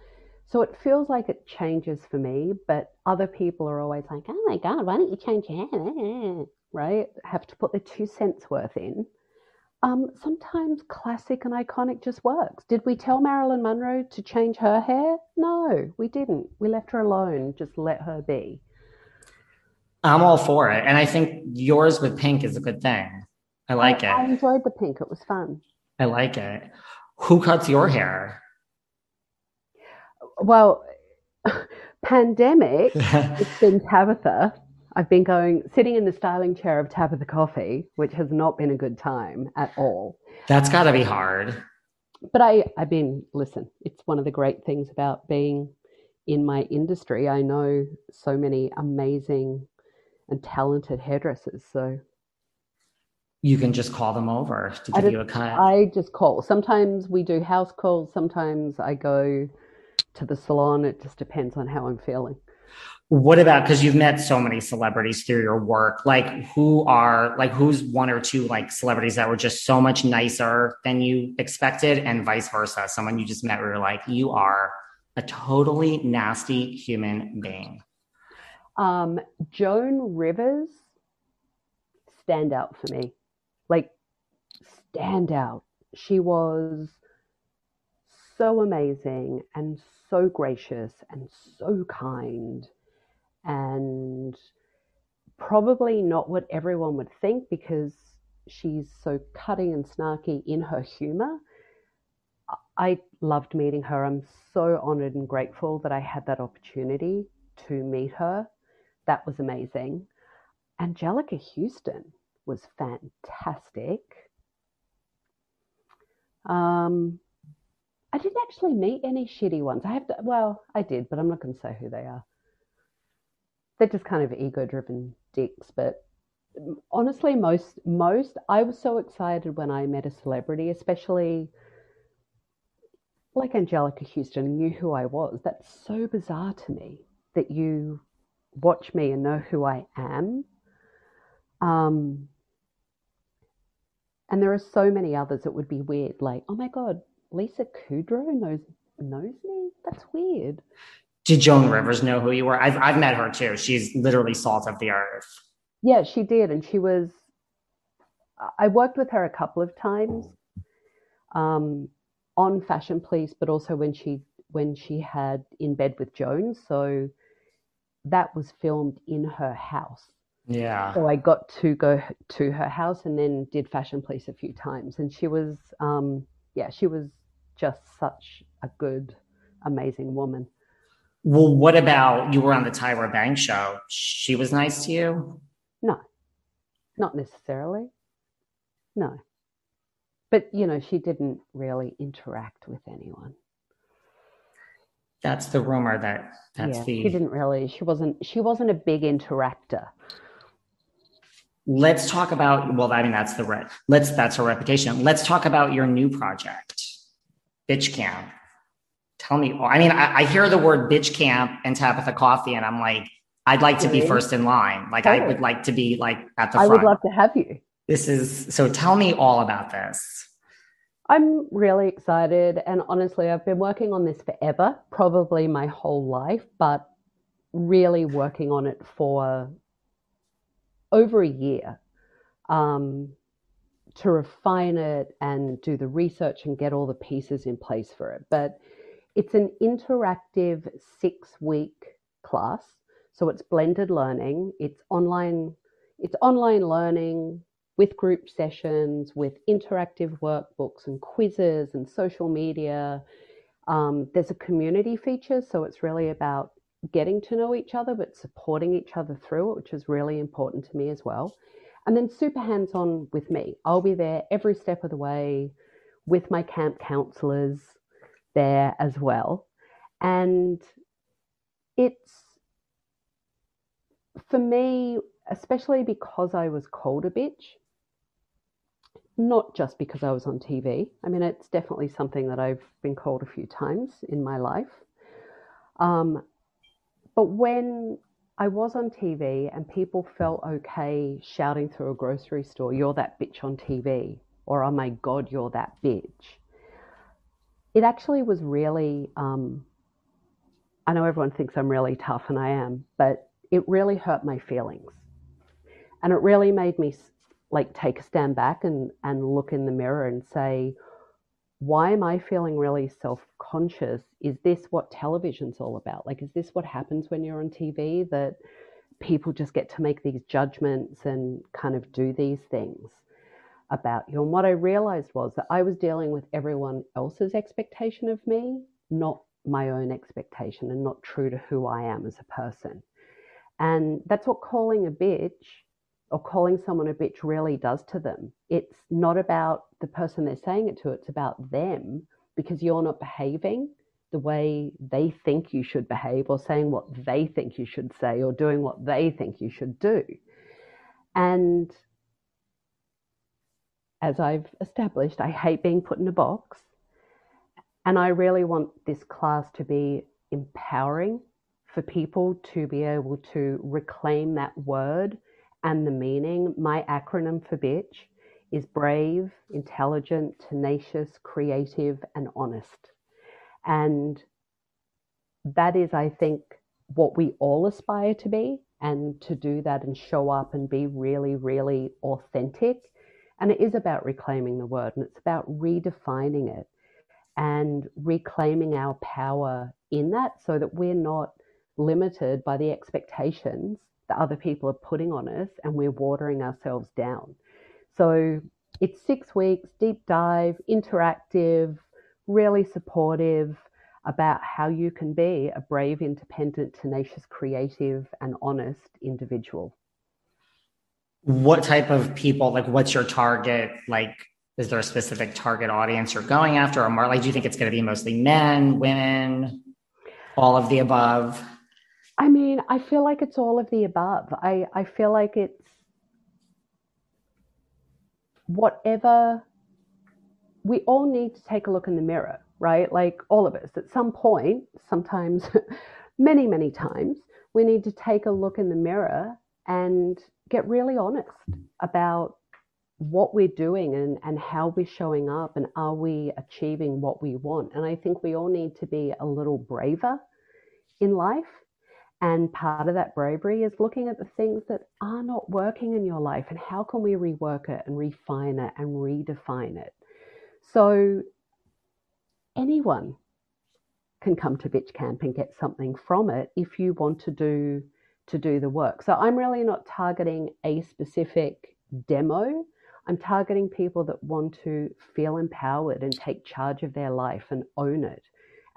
So it feels like it changes for me, but other people are always like, oh my God, why don't you change your hair? Right? Have to put the two cents worth in. Um, sometimes classic and iconic just works. Did we tell Marilyn Monroe to change her hair? No, we didn't. We left her alone, just let her be. I'm all for it, and I think yours with pink is a good thing. I like I, I it. enjoyed the pink, it was fun. I like it. Who cuts your hair? Well, pandemic, it's been Tabitha. I've been going, sitting in the styling chair of Tabitha Coffey, which has not been a good time at all. That's got to be um, hard. But I, I've been, listen, it's one of the great things about being in my industry. I know so many amazing and talented hairdressers. So You can just call them over to give just, you a cut. I just call. Sometimes we do house calls. Sometimes I go to the salon. It just depends on how I'm feeling. What about because you've met so many celebrities through your work? Like, who are like who's one or two like celebrities that were just so much nicer than you expected, and vice versa? Someone you just met where you're like, you are a totally nasty human being. Um, Joan Rivers, stand out for me. Like, stand out. She was so amazing and so gracious and so kind and probably not what everyone would think because she's so cutting and snarky in her humor. I loved meeting her. I'm so honored and grateful that I had that opportunity to meet her. That was amazing. Anjelica Huston was fantastic. Um, I didn't actually meet any shitty ones. I have to, well, I did, but I'm not going to say who they are. They're just kind of ego driven dicks, but honestly, most, most, I was so excited when I met a celebrity, especially like Anjelica Huston knew who I was. That's so bizarre to me that you watch me and know who I am. Um, and there are so many others that would be weird, like, oh my God, Lisa Kudrow knows knows me? That's weird. Did Joan Rivers know who you were? I've I've met her too. She's literally salt of the earth. Yeah, she did, and she was. I worked with her a couple of times, um, on Fashion Police, but also when she when she had In Bed with Joan. So that was filmed in her house. Yeah. So I got to go to her house and then did Fashion Police a few times, and she was, um, yeah, she was just such a good, amazing woman. Well, what about you were on the Tyra Banks show? She was nice to you? No, not necessarily. No. But, you know, she didn't really interact with anyone. That's the rumor that that's yeah, the she didn't really she wasn't she wasn't a big interactor. Let's talk about well, I mean that's the re- let's that's her reputation. Let's talk about your new project, Bitch Camp. Tell me, I mean, I, I hear the word bitch camp and Tabitha Coffey, and I'm like, I'd like to be first in line. Like, I would like to be like at the I would love to have you. This is so. Tell me all about this. I'm really excited. And honestly, I've been working on this forever, probably my whole life, but really working on it for over a year um, to refine it and do the research and get all the pieces in place for it. But it's an interactive six week class. So it's blended learning. It's online. It's online learning with group sessions, with interactive workbooks and quizzes and social media. Um, there's a community feature, so it's really about getting to know each other, but supporting each other through it, which is really important to me as well. And then super hands on with me. I'll be there every step of the way with my camp counselors there as well. And it's for me, especially because I was called a bitch, not just because I was on TV. I mean, it's definitely something that I've been called a few times in my life. Um, but when I was on TV and people felt okay shouting through a grocery store, you're that bitch on TV, or oh my God, you're that bitch. It actually was really, um, I know everyone thinks I'm really tough, and I am, but it really hurt my feelings. And it really made me like take a stand back and, and look in the mirror and say, why am I feeling really self conscious? Is this what television's all about? Like, is this what happens when you're on TV that people just get to make these judgments and kind of do these things about you? And what I realized was that I was dealing with everyone else's expectation of me, not my own expectation, and not true to who I am as a person. And that's what calling a bitch or calling someone a bitch really does to them. It's not about the person they're saying it to, it's about them because you're not behaving the way they think you should behave or saying what they think you should say or doing what they think you should do. And as I've established, I hate being put in a box. And I really want this class to be empowering for people to be able to reclaim that word and the meaning. My acronym for bitch is brave, intelligent, tenacious, creative, and honest. And that is, I think, what we all aspire to be. And to do that and show up and be really, really authentic. And it is about reclaiming the word and it's about redefining it and reclaiming our power in that so that we're not limited by the expectations that other people are putting on us and we're watering ourselves down. So it's six weeks, deep dive, interactive, really supportive about how you can be a brave, independent, tenacious, creative, and honest individual. What type of people, like, what's your target? Like, is there a specific target audience you're going after? Or like, do you think it's going to be mostly men, women, all of the above? I mean, I feel like it's all of the above. I, I feel like it's whatever we all need to take a look in the mirror right? Like all of us, at some point, sometimes, many, many times, we need to take a look in the mirror and get really honest about what we're doing and, and how we're showing up and are we achieving what we want. And I think we all need to be a little braver in life. And part of that bravery is looking at the things that are not working in your life and how can we rework it and refine it and redefine it. So anyone can come to Bitch Camp and get something from it if you want to do to do the work. So I'm really not targeting a specific demo. I'm targeting people that want to feel empowered and take charge of their life and own it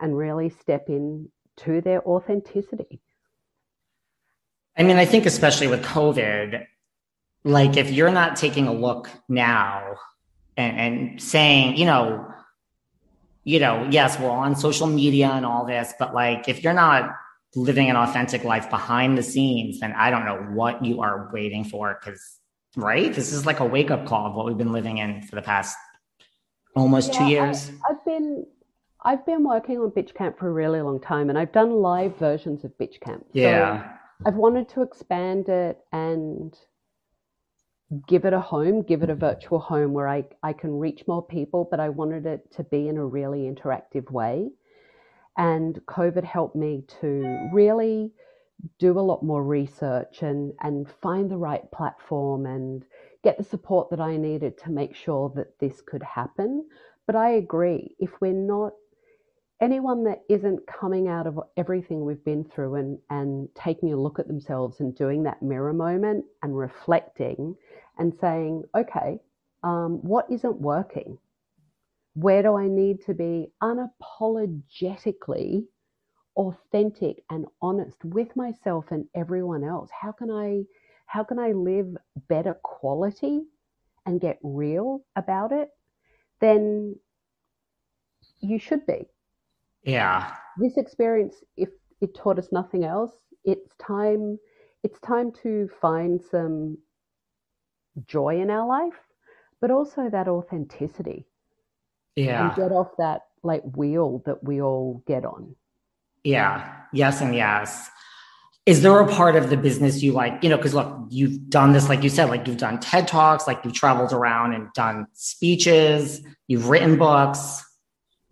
and really step in to their authenticity. I mean, I think especially with COVID, like if you're not taking a look now and, and saying, you know, you know, yes, we're on social media and all this, but like if you're not living an authentic life behind the scenes, then I don't know what you are waiting for. Cause, right? This is like a wake up call of what we've been living in for the past almost yeah, two years. I, I've been. I've been working on Bitch Camp for a really long time and I've done live versions of Bitch Camp. Yeah. So I've wanted to expand it and give it a home, give it a virtual home where I, I can reach more people, but I wanted it to be in a really interactive way. And COVID helped me to really do a lot more research and, and find the right platform and get the support that I needed to make sure that this could happen. But I agree, if we're not anyone that isn't coming out of everything we've been through and, and taking a look at themselves and doing that mirror moment and reflecting and saying, okay, um, what isn't working? Where do I need to be unapologetically authentic and honest with myself and everyone else? How can I how can I live better quality and get real about it? Then you should be. Yeah. This experience, if it taught us nothing else, it's time it's time to find some joy in our life, but also that authenticity. Yeah. And get off that like wheel that we all get on. Yeah. Yes and yes. Is there a part of the business you like, you know, because look, you've done this, like you said, like you've done TED Talks, like you've traveled around and done speeches, you've written books,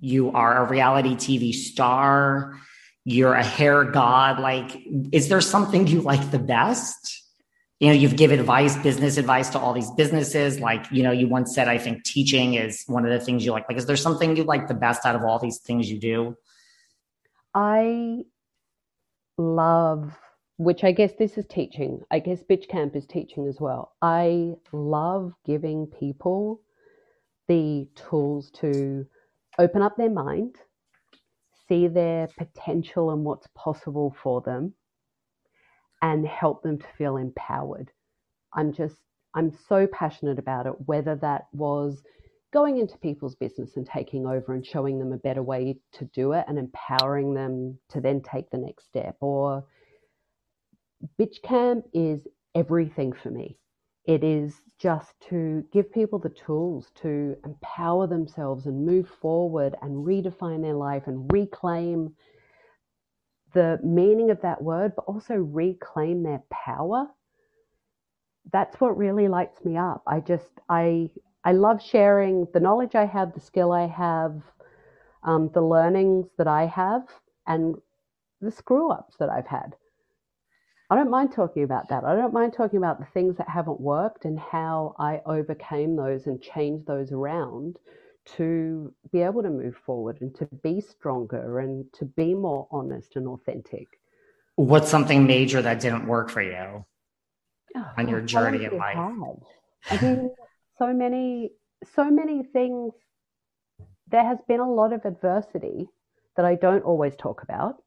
you are a reality TV star, you're a hair god. Like, is there something you like the best? you know you've given advice business advice to all these businesses. Like you know you once said i think teaching is one of the things you like. Like is there something you like the best out of all these things you do? I love which i guess this is teaching. I guess bitch camp is teaching as well. I love giving people the tools to open up their mind see their potential and what's possible for them and help them to feel empowered. I'm just, I'm so passionate about it, whether that was going into people's business and taking over and showing them a better way to do it and empowering them to then take the next step. Or Bitch Camp is everything for me. It is just to give people the tools to empower themselves and move forward and redefine their life and reclaim the meaning of that word, but also reclaim their power. That's what really lights me up. I just, I, I love sharing the knowledge I have, the skill I have, um, the learnings that I have, and the screw ups that I've had. I don't mind talking about that. I don't mind talking about the things that haven't worked and how I overcame those and changed those around to be able to move forward and to be stronger and to be more honest and authentic. What's something major that didn't work for you oh, on your journey in life? I mean, so many, so many things. There has been a lot of adversity that I don't always talk about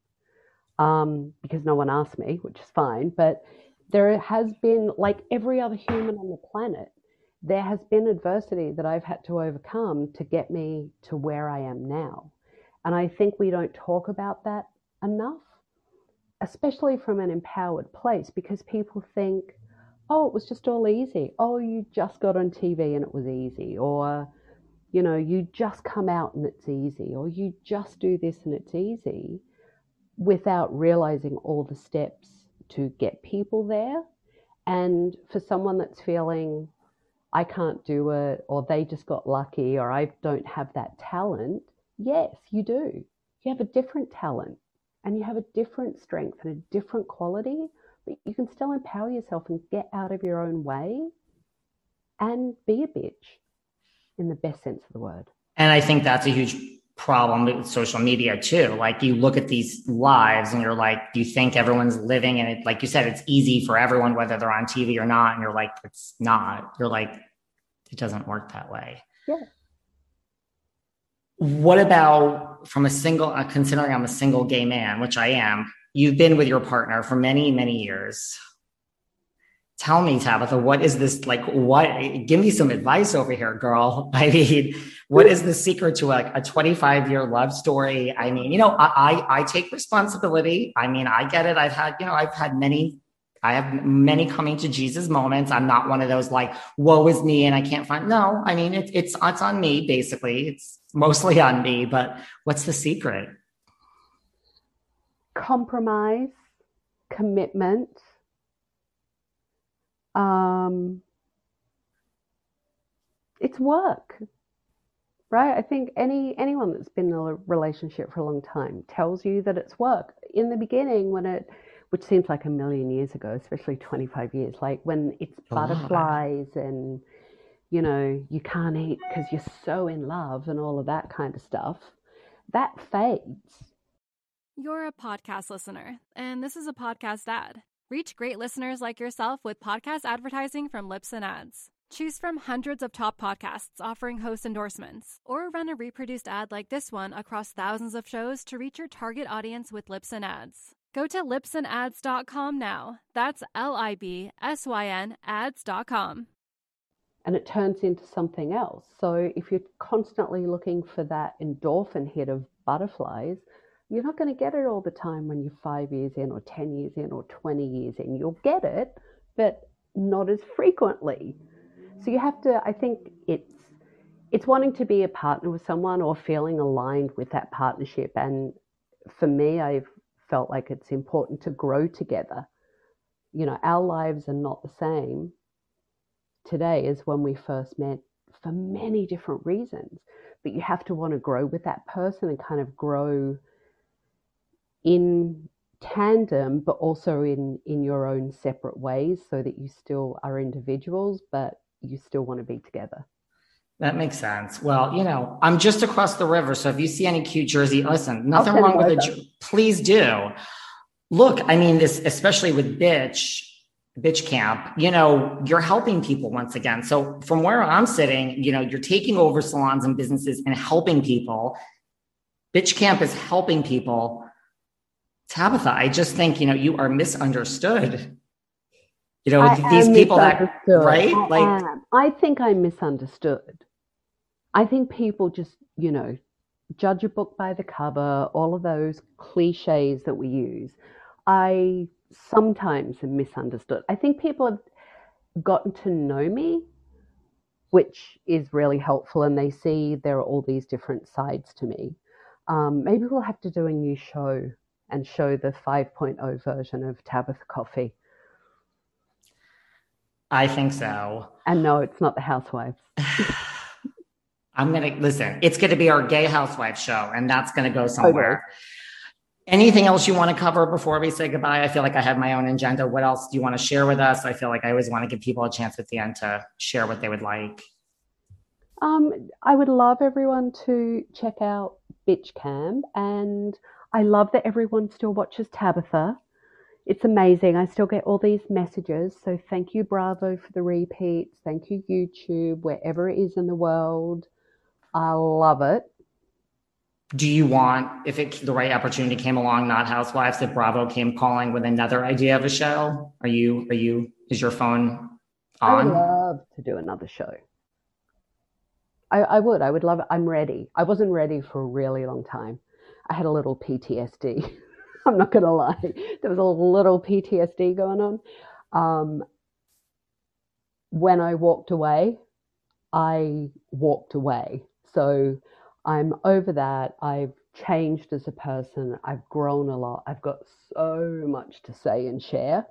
um, because no one asked me, which is fine. But there has been, like every other human on the planet, there has been adversity that I've had to overcome to get me to where I am now. And I think we don't talk about that enough, especially from an empowered place, because people think, oh, it was just all easy. Oh, you just got on TV and it was easy. Or, you know, you just come out and it's easy, or you just do this and it's easy without realizing all the steps to get people there. And for someone that's feeling, I can't do it, or they just got lucky, or I don't have that talent, yes, you do. You have a different talent and you have a different strength and a different quality, but you can still empower yourself and get out of your own way and be a bitch in the best sense of the word. And I think that's a huge problem with social media too. Like you look at these lives and you're like, you think everyone's living and it, like you said, it's easy for everyone, whether they're on TV or not. And you're like, it's not. You're like, it doesn't work that way. Yeah. What about from a single, uh, considering I'm a single gay man, which I am, you've been with your partner for many, many years tell me tabitha what is this like what give me some advice over here girl i mean what is the secret to like a 25 year love story? I mean you know I, I i take responsibility. I mean i get it. I've had you know i've had many i have many coming to jesus moments. I'm not one of those like woe is me and i can't find no i mean it's it's it's on me basically. It's mostly on me but what's the secret? Compromise commitment um, it's work right? I think any anyone that's been in a relationship for a long time tells you that it's work. In the beginning when it which seems like a million years ago especially 25 years like when it's butterflies and you know you can't eat because you're so in love and all of that kind of stuff that fades. You're a podcast listener and this is a podcast ad. Reach great listeners like yourself with podcast advertising from Libsyn Ads. Choose from hundreds of top podcasts offering host endorsements, or run a reproduced ad like this one across thousands of shows to reach your target audience with Libsyn Ads. Go to libsynads.com now. That's L I B S Y N ads.com. And it turns into something else. So if you're constantly looking for that endorphin hit of butterflies, you're not going to get it all the time when you're five years in, or 10 years in, or 20 years in. You'll get it, but not as frequently. So you have to, I think it's, it's wanting to be a partner with someone or feeling aligned with that partnership. And for me, I've felt like it's important to grow together. You know, our lives are not the same today as when we first met for many different reasons. But you have to want to grow with that person and kind of grow in tandem, but also in, in your own separate ways so that you still are individuals, but you still want to be together. That makes sense. Well, you know, I'm just across the river. So if you see any cute jersey, listen, nothing wrong with it. Please do. Look, I mean, this, especially with bitch, bitch camp, you know, you're helping people once again. So from where I'm sitting, you know, you're taking over salons and businesses and helping people. Bitch camp is helping people Tabitha, I just think, you know, you are misunderstood. You know, I these people that, right? I like, am. I think I'm misunderstood. I think people just, you know, judge a book by the cover, all of those cliches that we use. I sometimes am misunderstood. I think people have gotten to know me, which is really helpful, and they see there are all these different sides to me. Um, maybe we'll have to do a new show and show the 5.0 version of Tabitha Coffey. I think so. And no, it's not the Housewives. I'm going to listen, it's going to be our gay housewife show, and that's going to go somewhere. Okay. Anything else you want to cover before we say goodbye? I feel like I have my own agenda. What else do you want to share with us? I feel like I always want to give people a chance at the end to share what they would like. Um, I would love everyone to check out Bitch Camp and I love that everyone still watches Tabitha. It's amazing. I still get all these messages. So thank you, Bravo, for the repeats. Thank you, YouTube, wherever it is in the world. I love it. Do you want, if it, the right opportunity came along, not Housewives, if Bravo came calling with another idea of a show? Are you, are you, is your phone on? I would love to do another show. I, I would. I would love it. I'm ready. I wasn't ready for a really long time. I had a little PTSD. I'm not going to lie. There was a little PTSD going on. Um, when I walked away, I walked away. So I'm over that. I've changed as a person. I've grown a lot. I've got so much to say and share.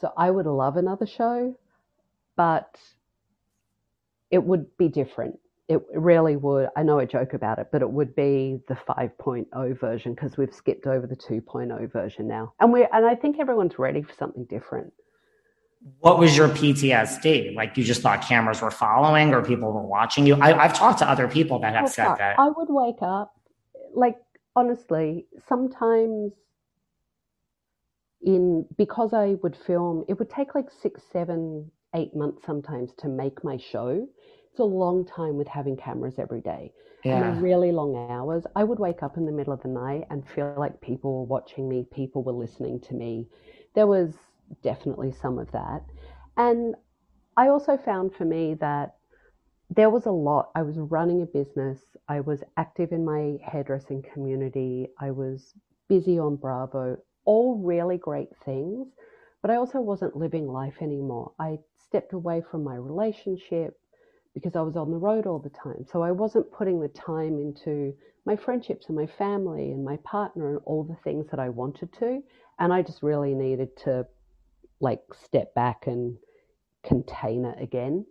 So I would love another show, but it would be different. It really would. I know I joke about it, but it would be the 5.0 version because we've skipped over the 2.0 version now. And we and I think everyone's ready for something different. What was your PTSD? Like you just thought cameras were following or people were watching you? I, have talked to other people that have said that. I would wake up, like honestly, sometimes in because I would film, it would take like six, seven, eight months sometimes to make my show. It's a long time with having cameras every day yeah. and really long hours. I would wake up in the middle of the night and feel like people were watching me, people were listening to me. There was definitely some of that. And I also found for me that there was a lot. I was running a business, I was active in my hairdressing community, I was busy on Bravo, all really great things. But I also wasn't living life anymore. I stepped away from my relationship because I was on the road all the time. So I wasn't putting the time into my friendships and my family and my partner and all the things that I wanted to. And I just really needed to like step back and contain it again.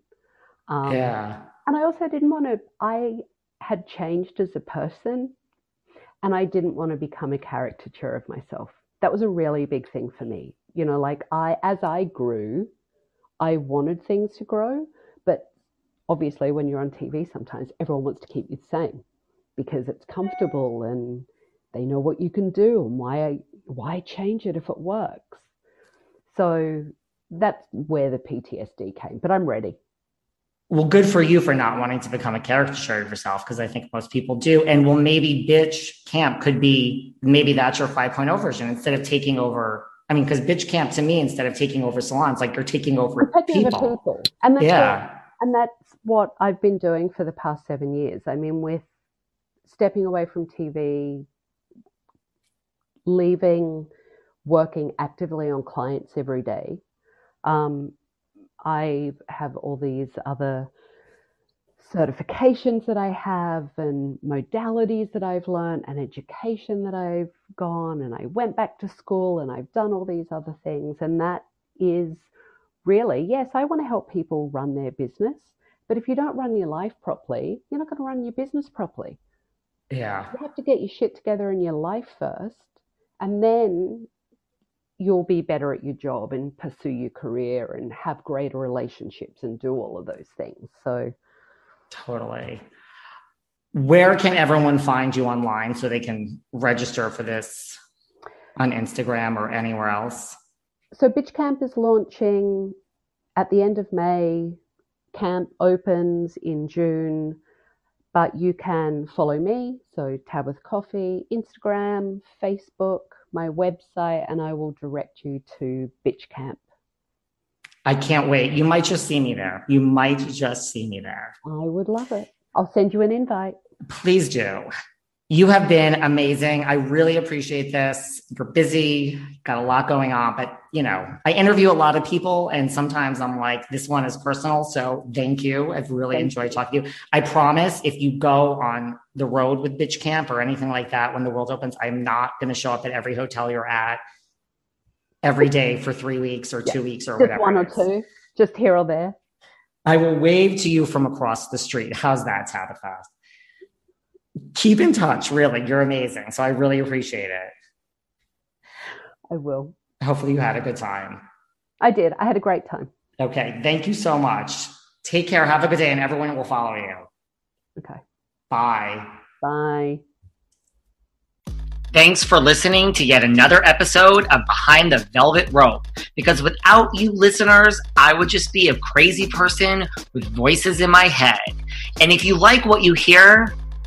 Um, yeah. And I also didn't want to, I had changed as a person and I didn't want to become a caricature of myself. That was a really big thing for me. You know, like I, as I grew, I wanted things to grow, obviously when you're on TV sometimes everyone wants to keep you the same because it's comfortable and they know what you can do and why why change it if it works. So that's where the PTSD came, but I'm ready. Well, good for you for not wanting to become a caricature of yourself because I think most people do. And well, maybe bitch camp could be maybe that's your 5.0 version instead of taking over I mean, because bitch camp to me, instead of taking over salons, like you're taking over taking people. People. And that's yeah. What, and that's what I've been doing for the past seven years. I mean, with stepping away from TV, leaving, working actively on clients every day, um, I have all these other certifications that I have and modalities that I've learned and education that I've gone and I went back to school and I've done all these other things and that is really yes I want to help people run their business but if you don't run your life properly you're not going to run your business properly yeah you have to get your shit together in your life first and then you'll be better at your job and pursue your career and have greater relationships and do all of those things so Totally. Where can everyone find you online so they can register for this on Instagram or anywhere else? So, Bitch Camp is launching at the end of May. Camp opens in June, but you can follow me. So, Tabitha Coffey, Instagram, Facebook, my website, and I will direct you to Bitch Camp. I can't wait. You might just see me there. You might just see me there. I would love it. I'll send you an invite. Please do. You have been amazing. I really appreciate this. You're busy, got a lot going on, but you know, I interview a lot of people and sometimes I'm like, this one is personal. So thank you. I've really thank enjoyed you. talking to you. I promise if you go on the road with Bitch Camp or anything like that when the world opens, I'm not going to show up at every hotel you're at every day for three weeks or two weeks or just whatever. One or two, just here or there. I will wave to you from across the street. How's that, Tabitha? Keep in touch, really. You're amazing. So I really appreciate it. I will. Hopefully, you had a good time. I did. I had a great time. Okay. Thank you so much. Take care. Have a good day, and everyone will follow you. Okay. Bye. Bye. Thanks for listening to yet another episode of Behind the Velvet Rope. Because without you listeners, I would just be a crazy person with voices in my head. And if you like what you hear,